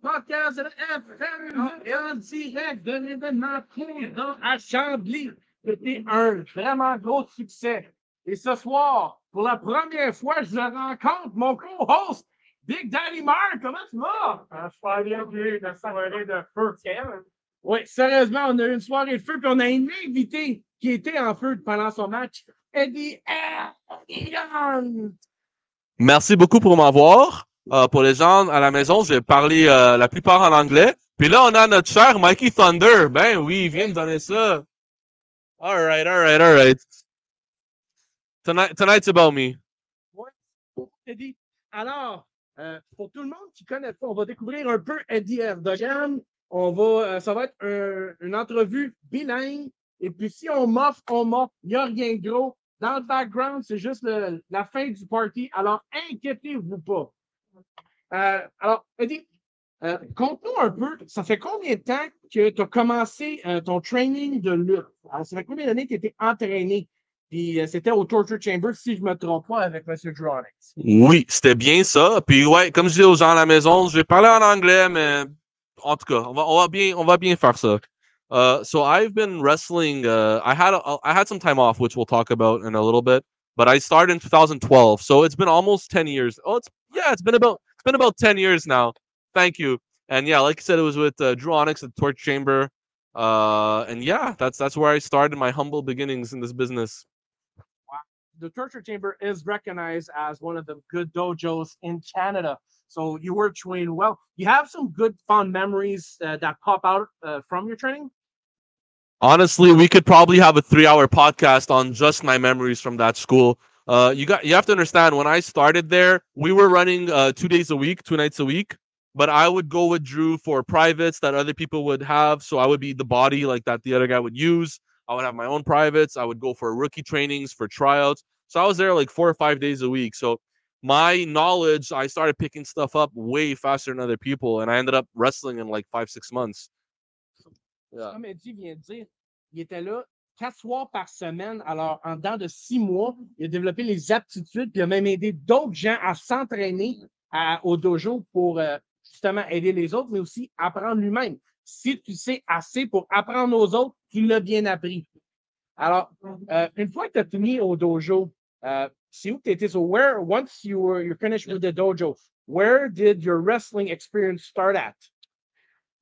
Podcast de la FM en direct de l'événement à Chambly. C'était un vraiment gros succès. Et ce soir, pour la première fois, je rencontre mon co-host, Big Daddy Mark. Comment tu vas? Un soirée de la soirée de feu. Oui, sérieusement, on a eu une soirée de feu, puis on a un invité qui était en feu pendant son match, Eddie Young. Merci beaucoup pour m'avoir. Euh, pour les gens à la maison, je vais parler euh, la plupart en anglais. Puis là, on a notre cher Mikey Thunder. Ben oui, il vient me donner ça. All right, all right, all right. Tonight, tonight's about me. Eddie. Alors, euh, pour tout le monde qui connaît pas, on va découvrir un peu Eddie Erdogan. On va, ça va être un- une entrevue bilingue. Et puis, si on m'offre, on m'offre. Il n'y a rien de gros. Dans le background, c'est juste la fin du party. Alors, inquiétez-vous pas. Euh, alors, Eddie, euh, conte-nous un peu, ça fait combien de temps que tu as commencé euh, ton training de lutte? Alors, ça fait combien d'années que tu étais entraîné? Puis c'était au Torture Chamber, si je ne me trompe pas, avec M. Dronix. Oui, c'était bien ça. Puis ouais, comme je dis aux gens à la maison, je vais parler en anglais, mais en tout cas, on va, bien, on va bien faire ça. So I've been wrestling. Uh, I had I had some time off, which we'll talk about in a little bit. But I started in 2012, so it's been almost 10 years. Oh, it's yeah, it's been about it's been about 10 years now. Thank you. And yeah, like I said, it was with uh, Drew Onyx at the Torture Chamber. Uh, and yeah, that's that's where I started my humble beginnings in this business. Wow. The Torture Chamber is recognized as one of the good dojos in Canada. So you were trained well. You have some good fond memories uh, that pop out uh, from your training? Honestly we could probably have a three hour podcast on just my memories from that school. Uh you got you have to understand when i started there we were running uh two days a week two nights a week. But i would go with drew for privates that other people would have. So i would be the body like that the other guy would use. I would have my own privates. I would go for rookie trainings for tryouts. So i was there like four or five days a week. So my knowledge i started picking stuff up way faster than other people. And i ended up wrestling in like five six months yeah. Comme Eddie vient de dire, il était là quatre soirs par semaine. Alors, en dedans de six mois, il a développé les aptitudes, puis il a même aidé d'autres gens à s'entraîner au dojo pour euh, justement aider les autres, mais aussi apprendre lui-même. Si tu sais assez pour apprendre aux autres, tu l'as bien appris. Alors, euh, une fois que tu as fini au dojo, euh, c'est où tu étais? So, where, once you were you're finished with the dojo, where did your wrestling experience start at?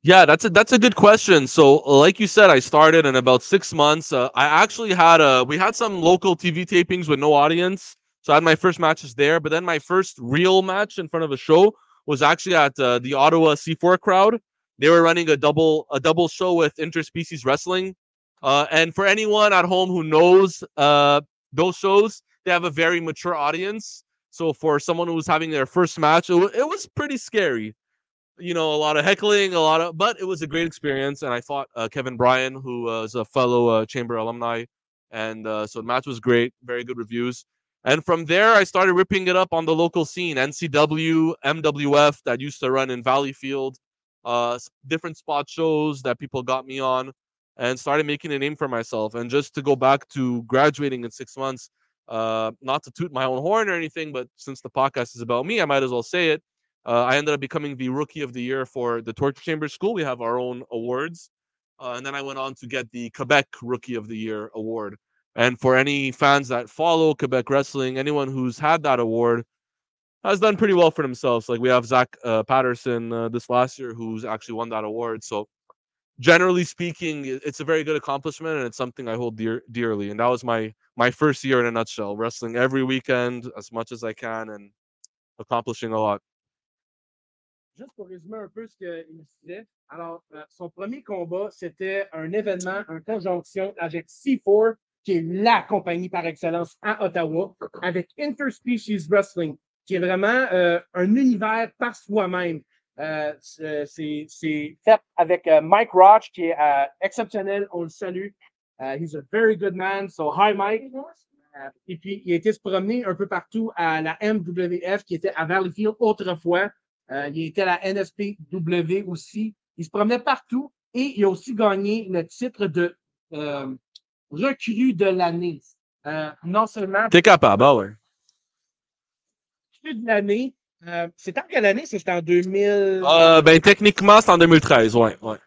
Yeah, that's a that's a good question. So, like you said, I started in about six months. Uh, I actually had a we had some local TV tapings with no audience, so I had my first matches there. But then my first real match in front of a show was actually at uh, the Ottawa C4 crowd. They were running a double a double show with interspecies wrestling. Uh, and for anyone at home who knows uh, those shows, they have a very mature audience. So for someone who was having their first match, it, wa- it was pretty scary you know, a lot of heckling, a lot of, but it was a great experience. And I fought uh, Kevin Bryan, who is a fellow uh, Chamber alumni, and uh, so the match was great, very good reviews. And from there, I started ripping it up on the local scene, NCW, MWF, that used to run in Valleyfield, uh, different spot shows that people got me on, and started making a name for myself. And just to go back to graduating in six months, uh, not to toot my own horn or anything, but since the podcast is about me, I might as well say it. Uh, I ended up becoming the rookie of the year for the Torture Chamber School. We have our own awards. Uh, and then I went on to get the Quebec Rookie of the Year award. And for any fans that follow Quebec wrestling, anyone who's had that award has done pretty well for themselves. Like we have Zach uh, Patterson uh, this last year who's actually won that award. So generally speaking, it's a very good accomplishment and it's something I hold dear dearly. And that was my my first year in a nutshell, wrestling every weekend as much as I can and accomplishing a lot. Juste pour résumer un peu ce qu'il disait, alors, euh, son premier combat, c'était un événement en conjonction avec C4, qui est la compagnie par excellence à Ottawa, avec Interspecies Wrestling, qui est vraiment euh, un univers par soi-même. Euh, c'est fait avec Mike Roach, qui est exceptionnel, on le salue. He's a very good man, so hi Mike. Et puis, il a été se promener un peu partout à la MWF, qui était à Valleyfield autrefois. Euh, il était à la NSPW aussi. Il se promenait partout et il a aussi gagné le titre de euh, recrue de l'année. Euh, non seulement T'es capable, ah ouais. recrue de l'année, C'était en quelle année? C'était en 2000. Euh, ben, techniquement, c'est en 2013, ouais. ouais.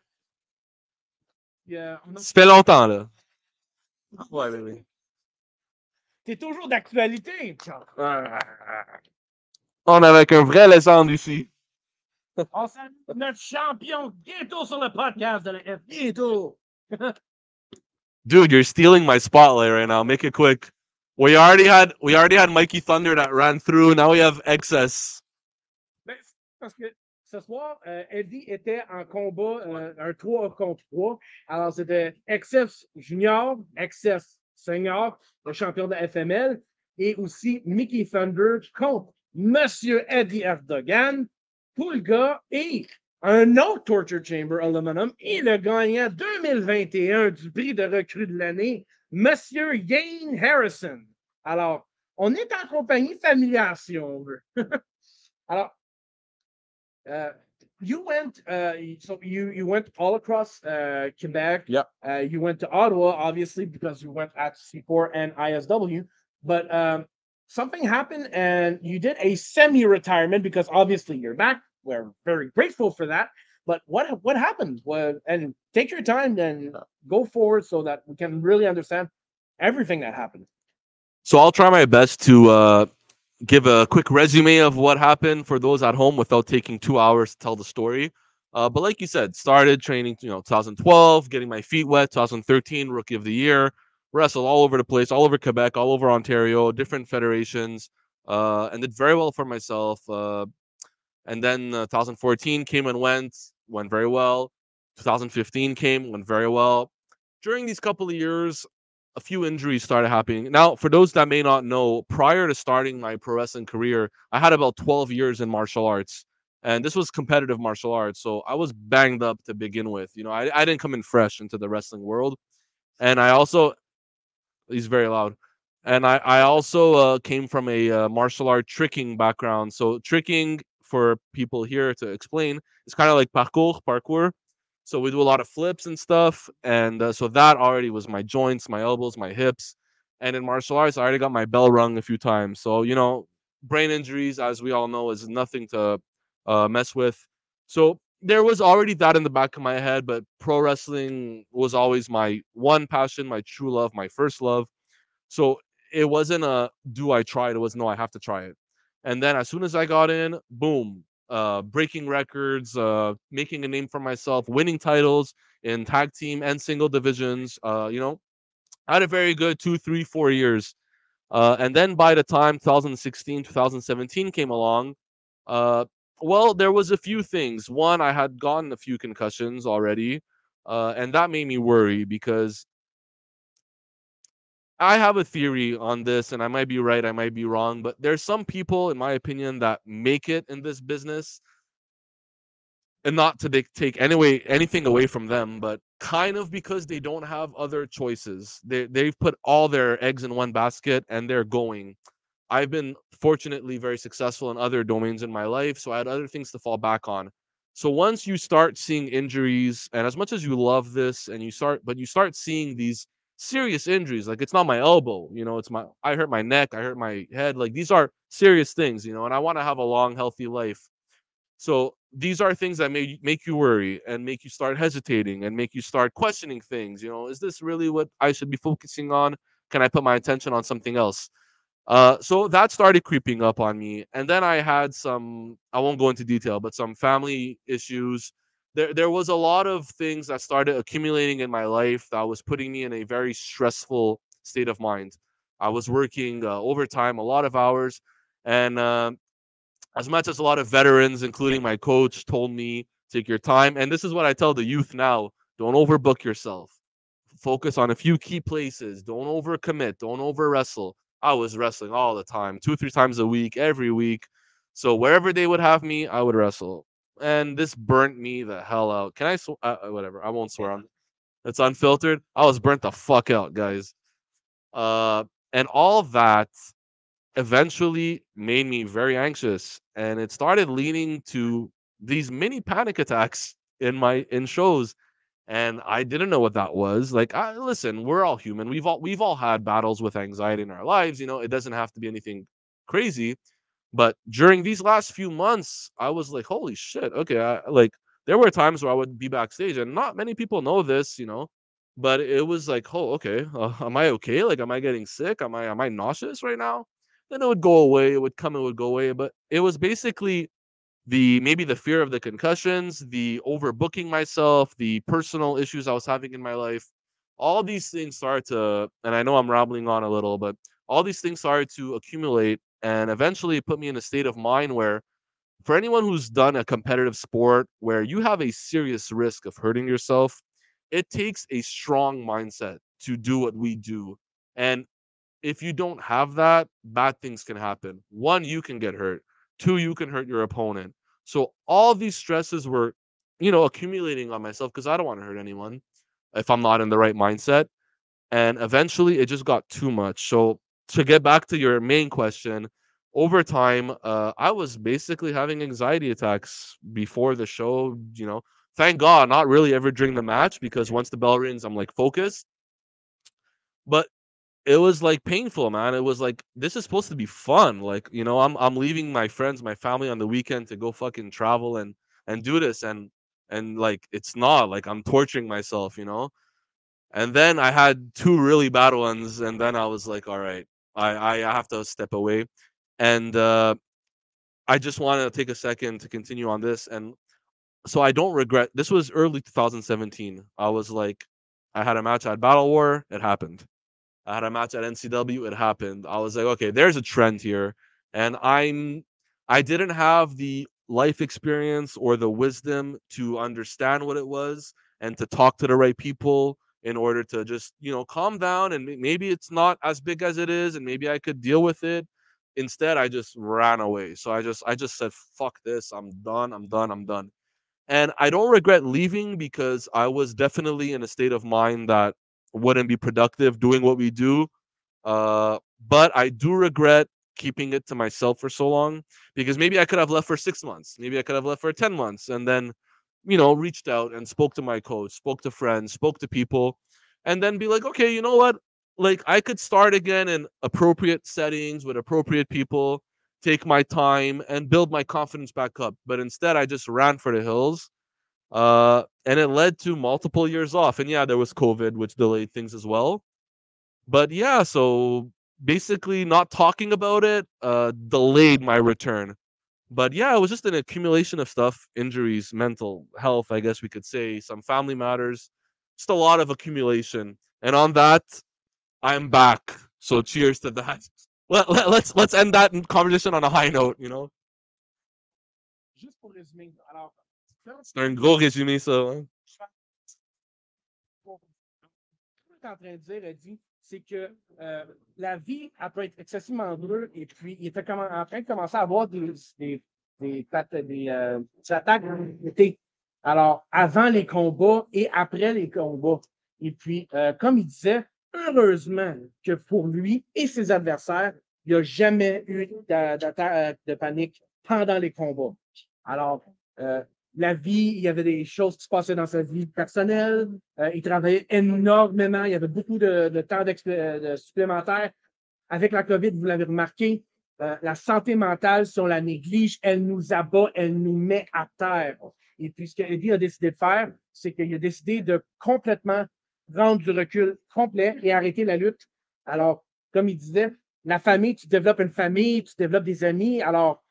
A- Ça fait longtemps, là. Ouais, oui, oui. T'es toujours d'actualité. On avec un vrai légende ici. On salue notre champion bientôt sur le podcast de la F. Bientôt. Dude, you're stealing my spotlight right now. Make it quick. We already had we already had Mikey Thunder that ran through. Now we have XS. Ben, parce que ce soir, euh, Eddie était en combat, euh, un 3 contre 3. Alors, c'était XF Junior, XF Senior, le champion de FML, et aussi Mickey Thunder contre Monsieur Eddie Erdogan, Pulga et un autre Torture Chamber Aluminum et le gagnant 2021 du prix de recrue de l'année, Monsieur Yane Harrison. Alors, on est en compagnie familiale, si on veut. Alors, uh, you went, uh, so you you went all across uh, Quebec. Yep. Uh, you went to Ottawa, obviously, because you went at C4 and ISW. But um, something happened, and you did a semi-retirement because obviously you're back. We're very grateful for that. But what what happened? Well, and take your time and go forward so that we can really understand everything that happened. So I'll try my best to uh, give a quick resume of what happened for those at home without taking two hours to tell the story. Uh, but like you said, started training, you know, 2012, getting my feet wet, 2013, rookie of the year, wrestled all over the place, all over Quebec, all over Ontario, different federations, uh, and did very well for myself. Uh, and then uh, 2014 came and went, went very well. 2015 came, went very well. During these couple of years, a few injuries started happening. Now, for those that may not know, prior to starting my pro wrestling career, I had about 12 years in martial arts. And this was competitive martial arts. So I was banged up to begin with. You know, I, I didn't come in fresh into the wrestling world. And I also, he's very loud. And I, I also uh, came from a uh, martial art tricking background. So tricking, for people here to explain, is kind of like parkour, parkour. So we do a lot of flips and stuff, and uh, so that already was my joints, my elbows, my hips, and in martial arts, I already got my bell rung a few times. So you know, brain injuries, as we all know, is nothing to uh, mess with. So there was already that in the back of my head, but pro wrestling was always my one passion, my true love, my first love. So it wasn't a do I try it? It was no, I have to try it. And then as soon as I got in, boom, uh, breaking records, uh, making a name for myself, winning titles in tag team and single divisions. Uh, you know, I had a very good two, three, four years. Uh, and then by the time 2016, 2017 came along, uh, well, there was a few things. One, I had gotten a few concussions already, uh, and that made me worry because I have a theory on this, and I might be right, I might be wrong, but there's some people, in my opinion, that make it in this business, and not to take anyway anything away from them, but kind of because they don't have other choices. They they've put all their eggs in one basket and they're going. I've been fortunately very successful in other domains in my life, so I had other things to fall back on. So once you start seeing injuries, and as much as you love this, and you start, but you start seeing these serious injuries, like it's not my elbow, you know, it's my I hurt my neck, I hurt my head, like these are serious things, you know, and I want to have a long, healthy life. So these are things that may make you worry and make you start hesitating and make you start questioning things. You know, is this really what I should be focusing on? Can I put my attention on something else? Uh, so that started creeping up on me, and then I had some. I won't go into detail, but some family issues. There, there was a lot of things that started accumulating in my life that was putting me in a very stressful state of mind. I was working uh, overtime, a lot of hours, and uh, as much as a lot of veterans, including my coach, told me take your time. And this is what I tell the youth now: don't overbook yourself. Focus on a few key places. Don't overcommit. Don't over wrestle. I was wrestling all the time, two, three times a week, every week. So wherever they would have me, I would wrestle. And this burnt me the hell out. Can I? swear? uh, whatever. I won't swear on. It's unfiltered. I was burnt the fuck out, guys. Uh, and all that eventually made me very anxious, and it started leading to these mini panic attacks in my in shows and I didn't know what that was. Like, I, listen, we're all human. We've all we've all had battles with anxiety in our lives. You know, it doesn't have to be anything crazy, But during these last few months, I was like, holy shit. Okay. I, like there were times where I would be backstage and not many people know this, you know, but it was like, oh, okay. Uh, am I okay? Like, am I getting sick? Am I, am I nauseous right now? Then it would go away. It would come, it would go away. But it was basically the maybe the fear of the concussions, the overbooking myself, the personal issues I was having in my life. All these things started to, and I know I'm rambling on a little, but all these things started to accumulate and eventually put me in a state of mind where for anyone who's done a competitive sport where you have a serious risk of hurting yourself it takes a strong mindset to do what we do and if you don't have that bad things can happen one you can get hurt two you can hurt your opponent so all these stresses were you know accumulating on myself because i don't want to hurt anyone if i'm not in the right mindset and eventually it just got too much so to get back to your main question, over time, uh, I was basically having anxiety attacks before the show. You know, thank God, not really ever during the match because once the bell rings, I'm like focused. But it was like painful, man. It was like this is supposed to be fun. Like you know, I'm I'm leaving my friends, my family on the weekend to go fucking travel and and do this, and and like it's not like I'm torturing myself, you know. And then I had two really bad ones, and then I was like, all right, I I have to step away, and uh, I just want to take a second to continue on this. And so I don't regret. This was early 2017. I was like, I had a match at Battle War. It happened. I had a match at NCW. It happened. I was like, okay, there's a trend here, and I'm. I didn't have the life experience or the wisdom to understand what it was and to talk to the right people in order to just you know calm down and maybe it's not as big as it is and maybe i could deal with it instead i just ran away so i just i just said fuck this i'm done i'm done i'm done and i don't regret leaving because i was definitely in a state of mind that wouldn't be productive doing what we do uh but i do regret keeping it to myself for so long because maybe i could have left for six months maybe i could have left for 10 months and then you know, reached out and spoke to my coach, spoke to friends, spoke to people, and then be like, okay, you know what? Like I could start again in appropriate settings with appropriate people, take my time and build my confidence back up. But instead, I just ran for the hills. Uh, and it led to multiple years off. And yeah, there was COVID, which delayed things as well. But yeah, so basically not talking about it uh delayed my return but yeah, it was just an accumulation of stuff, injuries, mental health, I guess we could say, some family matters, just a lot of accumulation. And on that, I'm back. So cheers to that. Let, let, let's let's end that conversation on a high note, you know. C'est un gros résumé, ça. hein. ce que tu es en train de dire, Eddie, c'est que euh, la vie, elle peut être excessivement dure et puis il était en train de commencer à avoir des, des, des, euh, des attaques. Alors, avant les combats et après les combats. Et puis, euh, comme il disait, heureusement que pour lui et ses adversaires, il n'y a jamais eu d'a- d'attaque de panique pendant les combats. Alors, la vie, il y avait des choses qui se passaient dans sa vie personnelle. Euh, il travaillait énormément. Il y avait beaucoup de, temps supplémentaire. Avec la COVID, vous l'avez remarqué, euh, la santé mentale, si on la néglige, elle nous abat, elle nous met à terre. Et puis, ce qu'Eddie a décidé de faire, c'est qu'il a décidé de complètement prendre du recul complet et arrêter la lutte. Alors, comme il disait, la famille, tu développes une famille, tu développes des amis. Alors,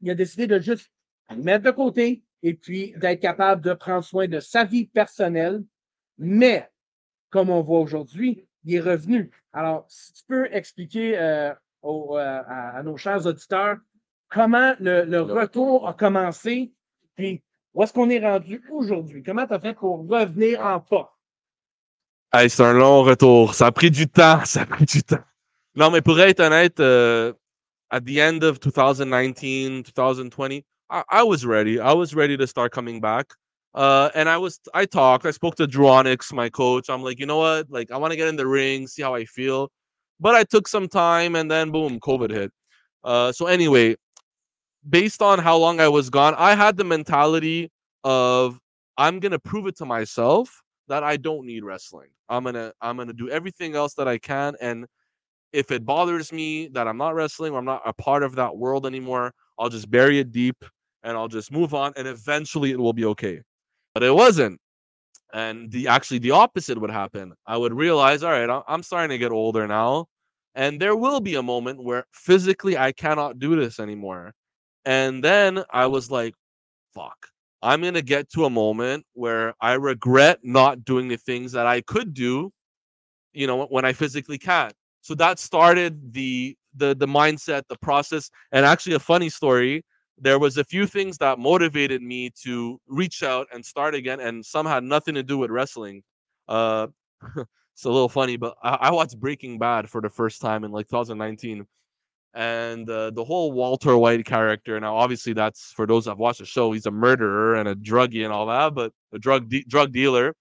il a décidé de juste mettre de côté et puis d'être capable de prendre soin de sa vie personnelle. Mais, comme on voit aujourd'hui, il est revenu. Alors, si tu peux expliquer euh, aux, euh, à, à nos chers auditeurs comment le, le retour a commencé, puis où est-ce qu'on est rendu aujourd'hui? Comment tu as fait pour revenir en pas? Hey, c'est un long retour. Ça a pris du temps. Ça a pris du temps. Non, mais pour être honnête, euh, at the end of 2019, 2020, I, I was ready. I was ready to start coming back. Uh, and I was, I talked, I spoke to Drew Onyx, my coach. I'm like, you know what? Like, I want to get in the ring, see how I feel. But I took some time and then boom, COVID hit. Uh, so anyway, based on how long I was gone, I had the mentality of I'm gonna prove it to myself that I don't need wrestling. I'm gonna I'm gonna do everything else that I can, and if it bothers me that I'm not wrestling or I'm not a part of that world anymore, I'll just bury it deep and I'll just move on and eventually it will be okay. But it wasn't. And the actually the opposite would happen. I would realize, all right, I'm starting to get older now, and there will be a moment where physically I cannot do this anymore. And then I was like, fuck. I'm going to get to a moment where I regret not doing the things that I could do, you know, when I physically can't. So that started the the the mindset, the process, and actually a funny story. There was a few things that motivated me to reach out and start again, and some had nothing to do with wrestling. Uh, it's a little funny, but I, I watched Breaking Bad for the first time in like 2019, and uh, the whole Walter White character. Now, obviously, that's for those that watched the show. He's a murderer and a druggie and all that, but a drug de- drug dealer.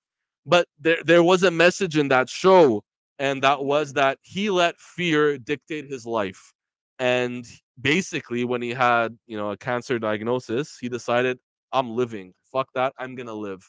But there there was a message in that show, and that was that he let fear dictate his life. And basically, when he had you know a cancer diagnosis, he decided, "I'm living. Fuck that. I'm gonna live."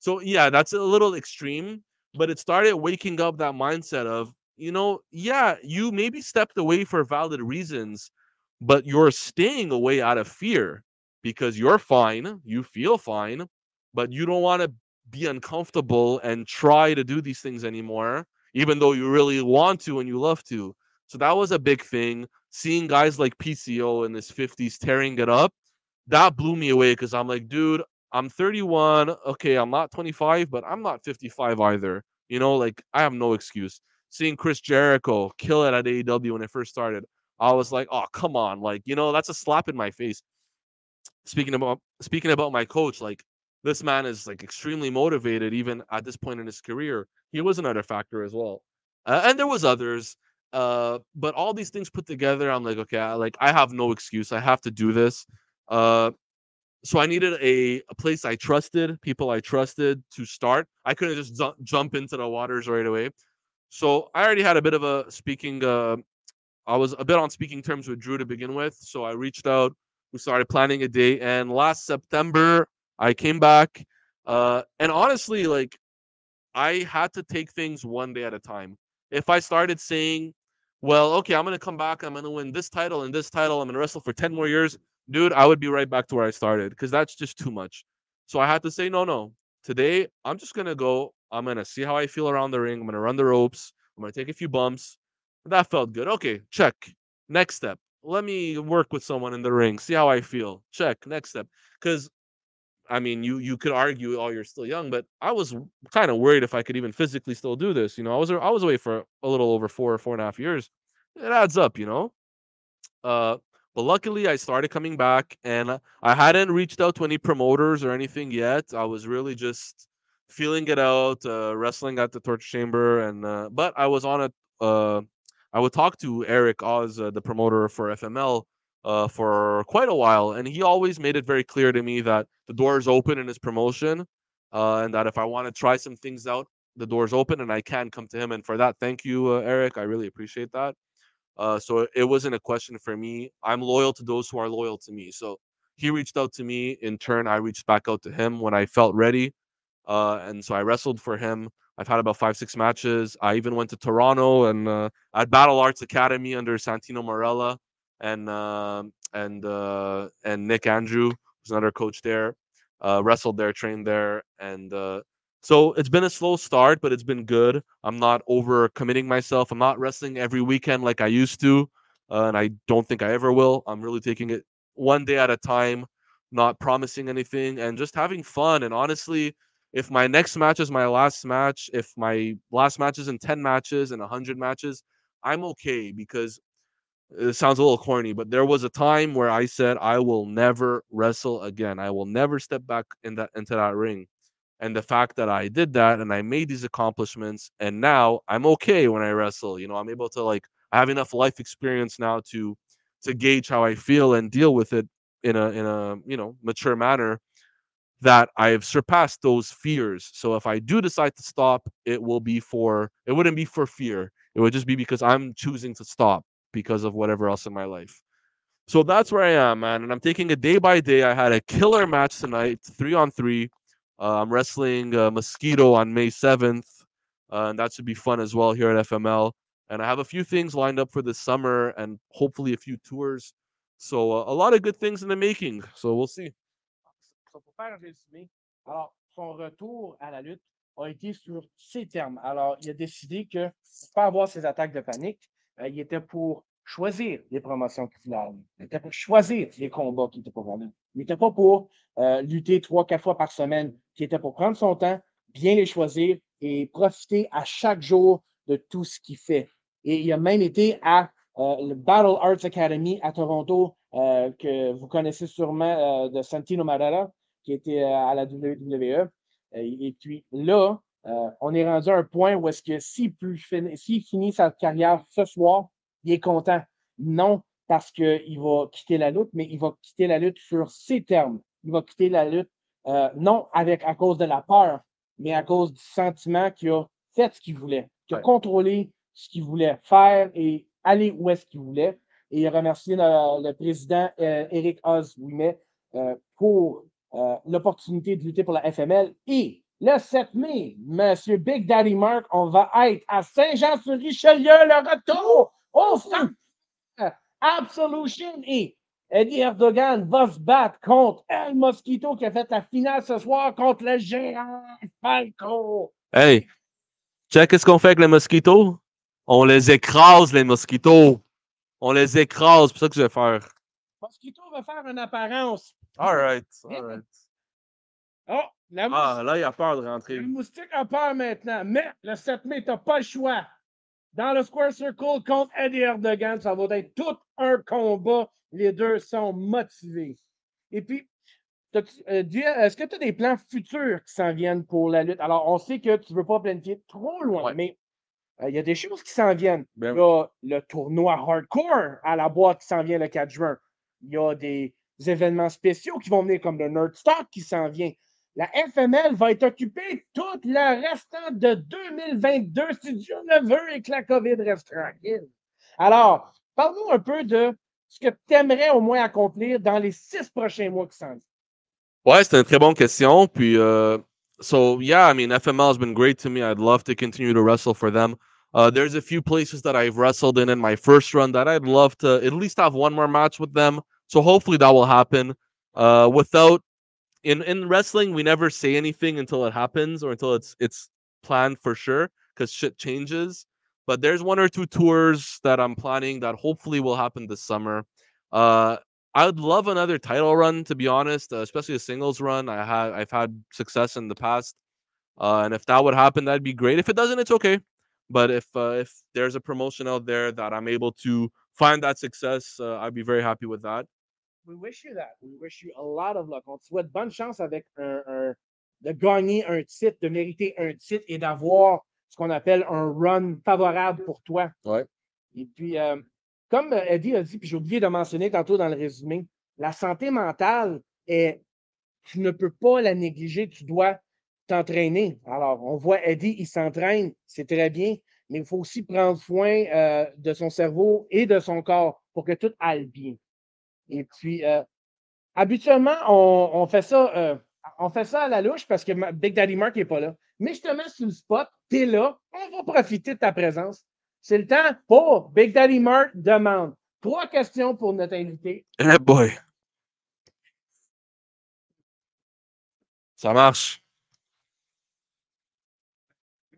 So yeah, that's a little extreme, but it started waking up that mindset of you know, yeah, you maybe stepped away for valid reasons, but you're staying away out of fear because you're fine, you feel fine, but you don't want to be uncomfortable and try to do these things anymore, even though you really want to and you love to. So that was a big thing. Seeing guys like PCO in his 50s tearing it up, that blew me away because I'm like, dude, I'm 31. Okay, I'm not 25, but I'm not 55 either. You know, like I have no excuse seeing Chris Jericho kill it at AEW when it first started, I was like, oh come on, like you know that's a slap in my face. Speaking about speaking about my coach, like this man is like extremely motivated even at this point in his career. He was another factor as well, uh, and there was others. Uh, but all these things put together, I'm like, okay, I, like I have no excuse. I have to do this. Uh, so I needed a, a place I trusted, people I trusted to start. I couldn't just jump into the waters right away. So I already had a bit of a speaking. Uh, I was a bit on speaking terms with Drew to begin with. So I reached out. We started planning a date, and last September I came back. Uh, and honestly, like I had to take things one day at a time. If I started saying, "Well, okay, I'm gonna come back. I'm gonna win this title and this title. I'm gonna wrestle for ten more years," dude, I would be right back to where I started because that's just too much. So I had to say, "No, no. Today, I'm just gonna go I'm gonna see how I feel around the ring. I'm gonna run the ropes. I'm gonna take a few bumps. That felt good. Okay, check. Next step. Let me work with someone in the ring. See how I feel. Check. Next step. Because I mean, you you could argue, oh, you're still young, but I was kind of worried if I could even physically still do this. You know, I was I was away for a little over four or four and a half years. It adds up, you know. Uh, but luckily, I started coming back, and I hadn't reached out to any promoters or anything yet. I was really just feeling it out, uh, wrestling at the torture chamber, and uh, but I was on it. Uh, I would talk to Eric Oz, uh, the promoter for FML, uh, for quite a while, and he always made it very clear to me that the door is open in his promotion, uh, and that if I want to try some things out, the door is open, and I can come to him. And for that, thank you, uh, Eric. I really appreciate that. Uh, so it wasn't a question for me. I'm loyal to those who are loyal to me. So he reached out to me. In turn, I reached back out to him when I felt ready. Uh, and so I wrestled for him. I've had about five, six matches. I even went to Toronto and uh, at Battle Arts Academy under Santino Marella and uh, and uh, and Nick Andrew, who's another coach there. Uh, wrestled there, trained there, and uh, so it's been a slow start, but it's been good. I'm not over committing myself. I'm not wrestling every weekend like I used to, uh, and I don't think I ever will. I'm really taking it one day at a time, not promising anything, and just having fun. And honestly, if my next match is my last match, if my last match is in 10 matches and 100 matches, I'm okay because it sounds a little corny, but there was a time where I said I will never wrestle again. I will never step back in that into that ring. And the fact that I did that and I made these accomplishments and now I'm okay when I wrestle. You know, I'm able to like I have enough life experience now to to gauge how I feel and deal with it in a in a, you know, mature manner that I've surpassed those fears. So if I do decide to stop, it will be for it wouldn't be for fear. It would just be because I'm choosing to stop because of whatever else in my life. So that's where I am, man. And I'm taking it day by day. I had a killer match tonight, three on three. Uh, I'm wrestling uh, Mosquito on May 7th, uh, and that should be fun as well here at FML. and I have a few things lined up for this summer and hopefully a few tours. So uh, a lot of good things in the making. So we'll see. So, pour faire alors, son retour à la lutte a été sur termes. Alors, il a décidé que pour pas avoir attaques de panique, il était pour choisir les promotions qu'il voulait aller. Il était pour choisir les combats qu'il était pour aller. Il n'était pas pour euh, lutter trois, quatre fois par semaine. Il était pour prendre son temps, bien les choisir et profiter à chaque jour de tout ce qu'il fait. Et il a même été à euh, le Battle Arts Academy à Toronto, euh, que vous connaissez sûrement euh, de Santino Marella, qui était euh, à la WWE. Euh, et puis là, euh, on est rendu à un point où est-ce que s'il peut fin- s'il finit sa carrière ce soir, il est content. Non parce qu'il va quitter la lutte, mais il va quitter la lutte sur ses termes. Il va quitter la lutte, euh, non avec à cause de la peur, mais à cause du sentiment qu'il a fait ce qu'il voulait, qu'il a Ouais. contrôlé ce qu'il voulait faire et aller où est-ce qu'il voulait. Et il a remercié le, le président euh, Eric Oz Ouimet euh, pour euh, l'opportunité de lutter pour la FML. Et le 7 mai, Monsieur Big Daddy Mark, on va être à Saint-Jean-sur-Richelieu, le retour au centre Absolution. Et Eddie Erdogan va se battre contre El Mosquito qui a fait la finale ce soir contre le géant Falco. Hey, check qu'est-ce qu'on fait avec les mosquitos? On les écrase, les mosquitos. On les écrase, c'est ça que je vais faire. Mosquito va faire une apparence. All right, all right. Oh, la Ah, là, il a peur de Le rentrer. moustique a peur maintenant, mais le 7 mai, t'as pas le choix. Dans le Square Circle contre Eddie Erdogan, ça va être tout un combat. Les deux sont motivés. Et puis, euh, est-ce que tu as des plans futurs qui s'en viennent pour la lutte? Alors, on sait que tu ne veux pas planifier trop loin, Ouais. mais euh, il y a des choses qui s'en viennent. Ben Il y a le tournoi hardcore à la boîte qui s'en vient le 4 juin. Il y a des événements spéciaux qui vont venir comme le Nerd Stock qui s'en vient. La FML va être occupée tout le restant de 2022 si Dieu le veut et que la COVID reste tranquille. Alors, parle-nous un peu de ce que tu aimerais au moins accomplir dans les six prochains mois qui s'en viennent. Ouais, c'est une très bonne question. Puis, uh, so yeah, I mean, FML has been great to me. I'd love to continue to wrestle for them. Uh, there's a few places that I've wrestled in in my first run that I'd love to at least have one more match with them. So hopefully that will happen. Uh, without in in wrestling, we never say anything until it happens or until it's it's planned for sure because shit changes. But there's one or two tours that I'm planning that hopefully will happen this summer. Uh, I would love another title run, to be honest, uh, especially a singles run. I had I've had success in the past, uh, and if that would happen, that'd be great. If it doesn't, it's okay. But if uh, if there's a promotion out there that I'm able to find that success, uh, I'd be very happy with that. We wish you that. We wish you a lot of luck. On te souhaite bonne chance avec un, un- de gagner un titre, de mériter un titre et d'avoir ce qu'on appelle un run favorable pour toi. Ouais. Et puis, euh, comme Eddie a dit, puis j'ai oublié de mentionner tantôt dans le résumé, la santé mentale est, tu ne peux pas la négliger, tu dois t'entraîner. Alors, on voit Eddie, il s'entraîne, c'est très bien, mais il faut aussi prendre soin euh, de son cerveau et de son corps pour que tout aille bien. Et puis, euh, habituellement, on, on fait ça, euh, on fait ça à la louche parce que Big Daddy Mark n'est pas là. Mais je te mets sur le spot, tu es là, on va profiter de ta présence. C'est le temps pour Big Daddy Mark demande. Trois questions pour notre invité. Eh boy. Ça marche.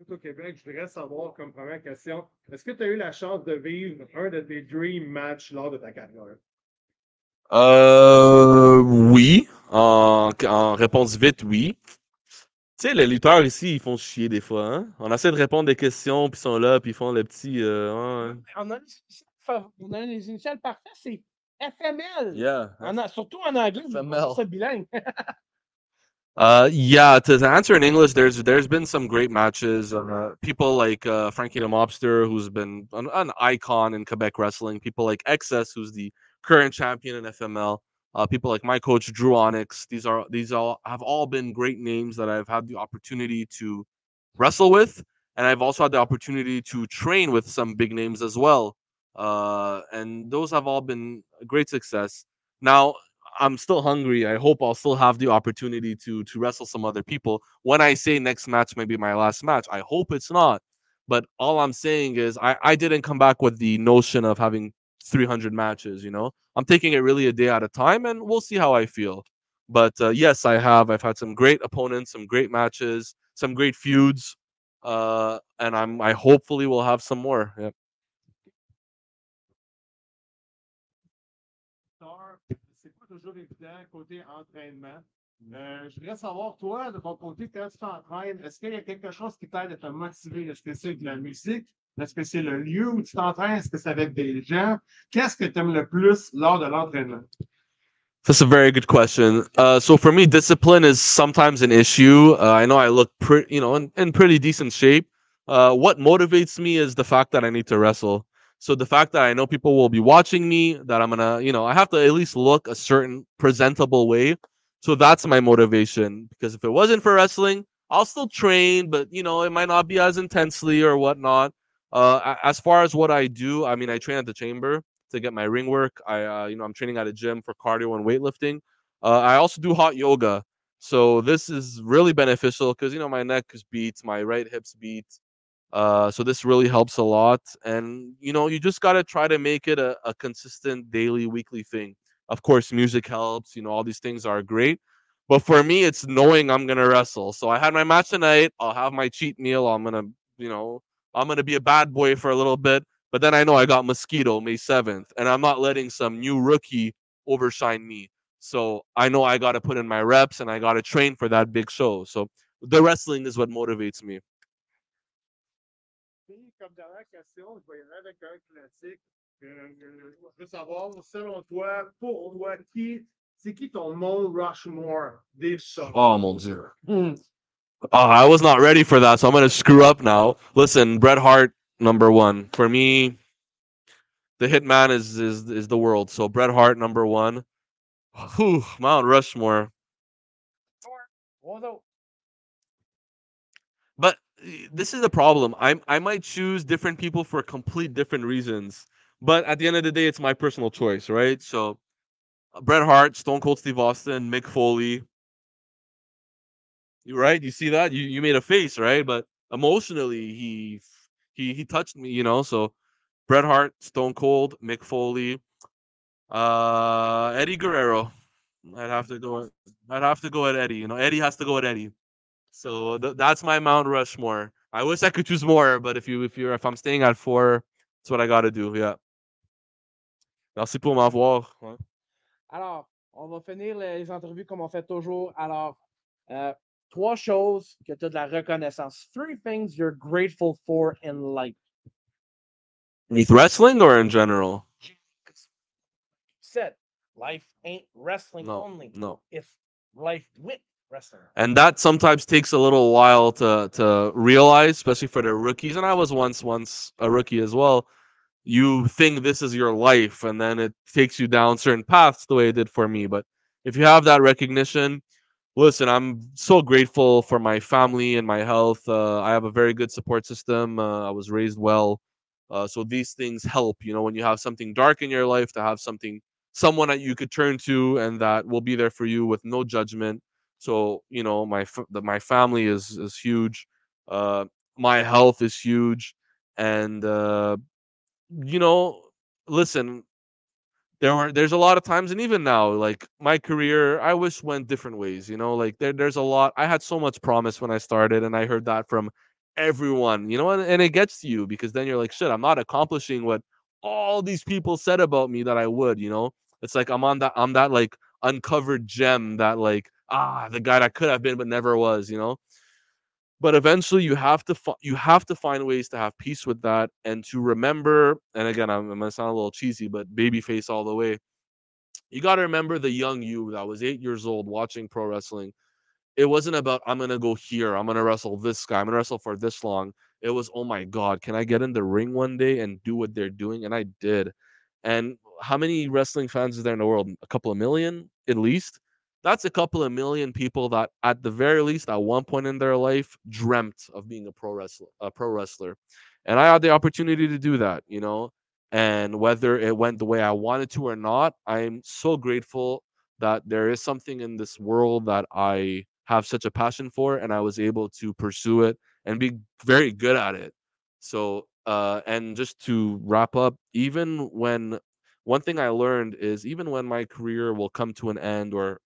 Au Québec, je voudrais savoir comme première question, est-ce que tu as eu la chance de vivre un de tes dream matchs lors de ta carrière? Euh, oui. En, en réponse vite, oui. Tu sais, les lutteurs ici, ils font chier des fois. Hein? On essaie de répondre des questions, puis ils sont là, puis ils font le petit. euh, ouais. On a, les initiales fa- on a les initiales parfaites, c'est FML. Yeah. A- surtout en anglais, FML. c'est bilingue. Uh, yeah. To, to answer in English, there's there's been some great matches. Uh, people like uh, Frankie the Mobster, who's been an, an icon in Quebec wrestling. People like XS, who's the current champion in FML. Uh, people like my coach Drew Onyx. These are these all have all been great names that I've had the opportunity to wrestle with, and I've also had the opportunity to train with some big names as well. Uh, and those have all been a great success. Now, I'm still hungry. I hope I'll still have the opportunity to to wrestle some other people. When I say next match may be my last match, I hope it's not. But all I'm saying is I, I didn't come back with the notion of having 300 matches, you know. I'm taking it really a day at a time and we'll see how I feel. But uh, yes, I have. I've had some great opponents, some great matches, some great feuds. Uh, and I'm I hopefully will have some more. Yeah. C'est pas toujours évident côté entraînement. Euh, je voudrais savoir, toi, de ton côté, quand tu t'entraînes, est-ce qu'il y a quelque chose qui t'aide à te motiver? Est-ce que c'est de la musique? Est-ce que c'est le lieu où tu t'entraînes? Est-ce que c'est avec des gens? Qu'est-ce que tu aimes le plus lors de l'entraînement? That's a very good question. Uh, so for me, discipline is sometimes an issue. Uh, I know I look pretty, you know, in, in pretty decent shape. Uh, what motivates me is the fact that I need to wrestle. So the fact that I know people will be watching me, that I'm gonna, you know, I have to at least look a certain presentable way. So that's my motivation. Because if it wasn't for wrestling, I'll still train, but you know, it might not be as intensely or whatnot. Uh, as far as what I do, I mean, I train at the chamber to get my ring work. I, uh, you know, I'm training at a gym for cardio and weightlifting. Uh, I also do hot yoga. So this is really beneficial because you know my neck is beat, my right hip's beat. Uh, so this really helps a lot. And you know, you just gotta try to make it a, a consistent daily, weekly thing. Of course, music helps, you know, all these things are great. But for me, it's knowing I'm gonna wrestle. So I had my match tonight. I'll have my cheat meal. I'm gonna, you know, I'm gonna be a bad boy for a little bit. But then I know I got Mosquito May 7th, and I'm not letting some new rookie overshine me. So I know I got to put in my reps and I got to train for that big show. So the wrestling is what motivates me. Comme dernière question, je vais y aller avec un classique. Je veux savoir, selon toi, pour toi, qui, c'est qui ton Mont Rushmore des shows? Oh mon dieu. Oh, I was not ready for that, so I'm gonna screw up now. Listen, Bret Hart, number one. For me, the Hitman is is is the world. So Bret Hart, number one. Whew, Mount Rushmore. But this is the problem. I I might choose different people for complete different reasons. But at the end of the day, it's my personal choice, right? So Bret Hart, Stone Cold Steve Austin, Mick Foley. Right? You see that? You you made a face, right? But emotionally, he he he touched me, you know. So Bret Hart, Stone Cold, Mick Foley, uh, Eddie Guerrero. I'd have to go. I'd have to go at Eddie. You know, Eddie has to go at Eddie. So th- that's my Mount Rushmore. I wish I could choose more, but if you if you're if I'm staying at four, that's what I got to do. Yeah. Merci pour m'avoir. Alors, on va finir les entrevues comme on fait toujours. Alors, euh, trois choses que tu as de la reconnaissance. Three things you're grateful for in life. With wrestling or in general? Said life ain't wrestling No, only. no. It's life with wrestling. and that sometimes takes a little while to to realize especially for the rookies and i was once once a rookie as well you think this is your life and then it takes you down certain paths the way it did for me but if you have that recognition listen i'm so grateful for my family and my health. Uh, i have a very good support system. Uh, i was raised well. Uh, so these things help you know when you have something dark in your life to have something someone that you could turn to and that will be there for you with no judgment. So you know my the, my family is is huge. Uh my health is huge. And uh you know listen there were there's a lot of times and even now like my career i wish went different ways you know like there, there's a lot i had so much promise when i started and i heard that from everyone you know and, and it gets to you because then you're like shit i'm not accomplishing what all these people said about me that i would you know? It's like i'm on that i'm that like uncovered gem that like ah the guy that could have been but never was you know but eventually you have to fi- you have to find ways to have peace with that and to remember and again i'm, I'm gonna sound a little cheesy but baby face all the way. You got to remember the young you that was eight years old watching pro wrestling. It wasn't about i'm gonna go here i'm gonna wrestle this guy i'm gonna wrestle for this long. It was oh my god can i get in the ring one day and do what they're doing? And i did. And how many wrestling fans is there in the world? A couple of million at least that's a couple of million people that at the very least at one point in their life dreamt of being a pro wrestler a pro wrestler. And i had the opportunity to do that you know? And whether it went the way i wanted to or not i'm so grateful that there is something in this world that i have such a passion for and i was able to pursue it and be very good at it. So, uh, and just to wrap up, even when one thing I learned is even when my career will come to an end or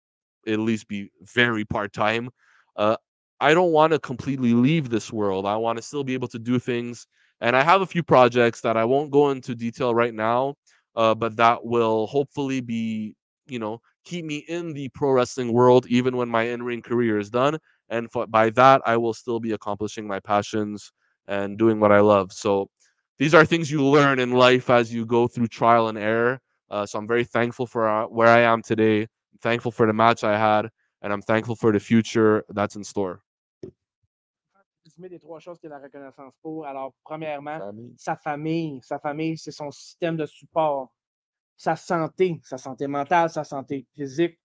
at least be very part time, uh, I don't want to completely leave this world. I want to still be able to do things. And I have a few projects that I won't go into detail right now, uh, but that will hopefully be, you know, keep me in the pro wrestling world even when my in ring career is done. And for, by that, I will still be accomplishing my passions and doing what I love. So these are things you learn in life as you go through trial and error. Uh, so I'm very thankful for uh, where I am today. I'm thankful for the match I had, and I'm thankful for the future that's in store. des trois choses que la reconnaissance pour. Alors, premièrement, Famille. sa famille. Sa famille, c'est son système de support. Sa santé, sa santé mentale, sa santé physique.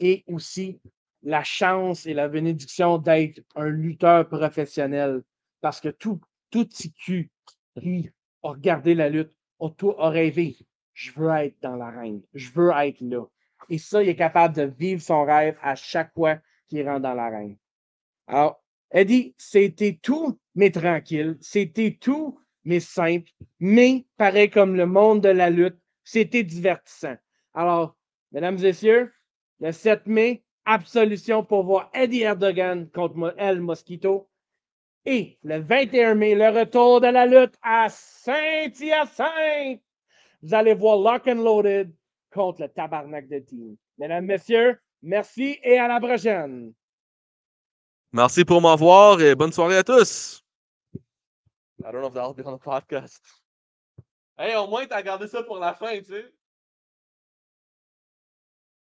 Et aussi la chance et la bénédiction d'être un lutteur professionnel. Parce que tout, tout TQ qui a regardé la lutte a, tout, a rêvé. Je veux être dans l'arène. Je veux être là. Et ça, il est capable de vivre son rêve à chaque fois qu'il rentre dans l'arène. Alors, Eddie, c'était tout, mais tranquille. C'était tout, mais simple. Mais, pareil comme le monde de la lutte, c'était divertissant. Alors, mesdames et messieurs, le 7 mai, absolution pour voir Eddie Erdogan contre El Mosquito. Et le 21 mai, le retour de la lutte à Saint-Hyacinthe. Vous allez voir Lock and Loaded contre le tabarnak de team. Mesdames, messieurs, merci et à la prochaine. Merci pour m'avoir et bonne soirée à tous. I don't know if that'll be on the podcast. Hey, au moins, t'as gardé ça pour la fin, tu sais.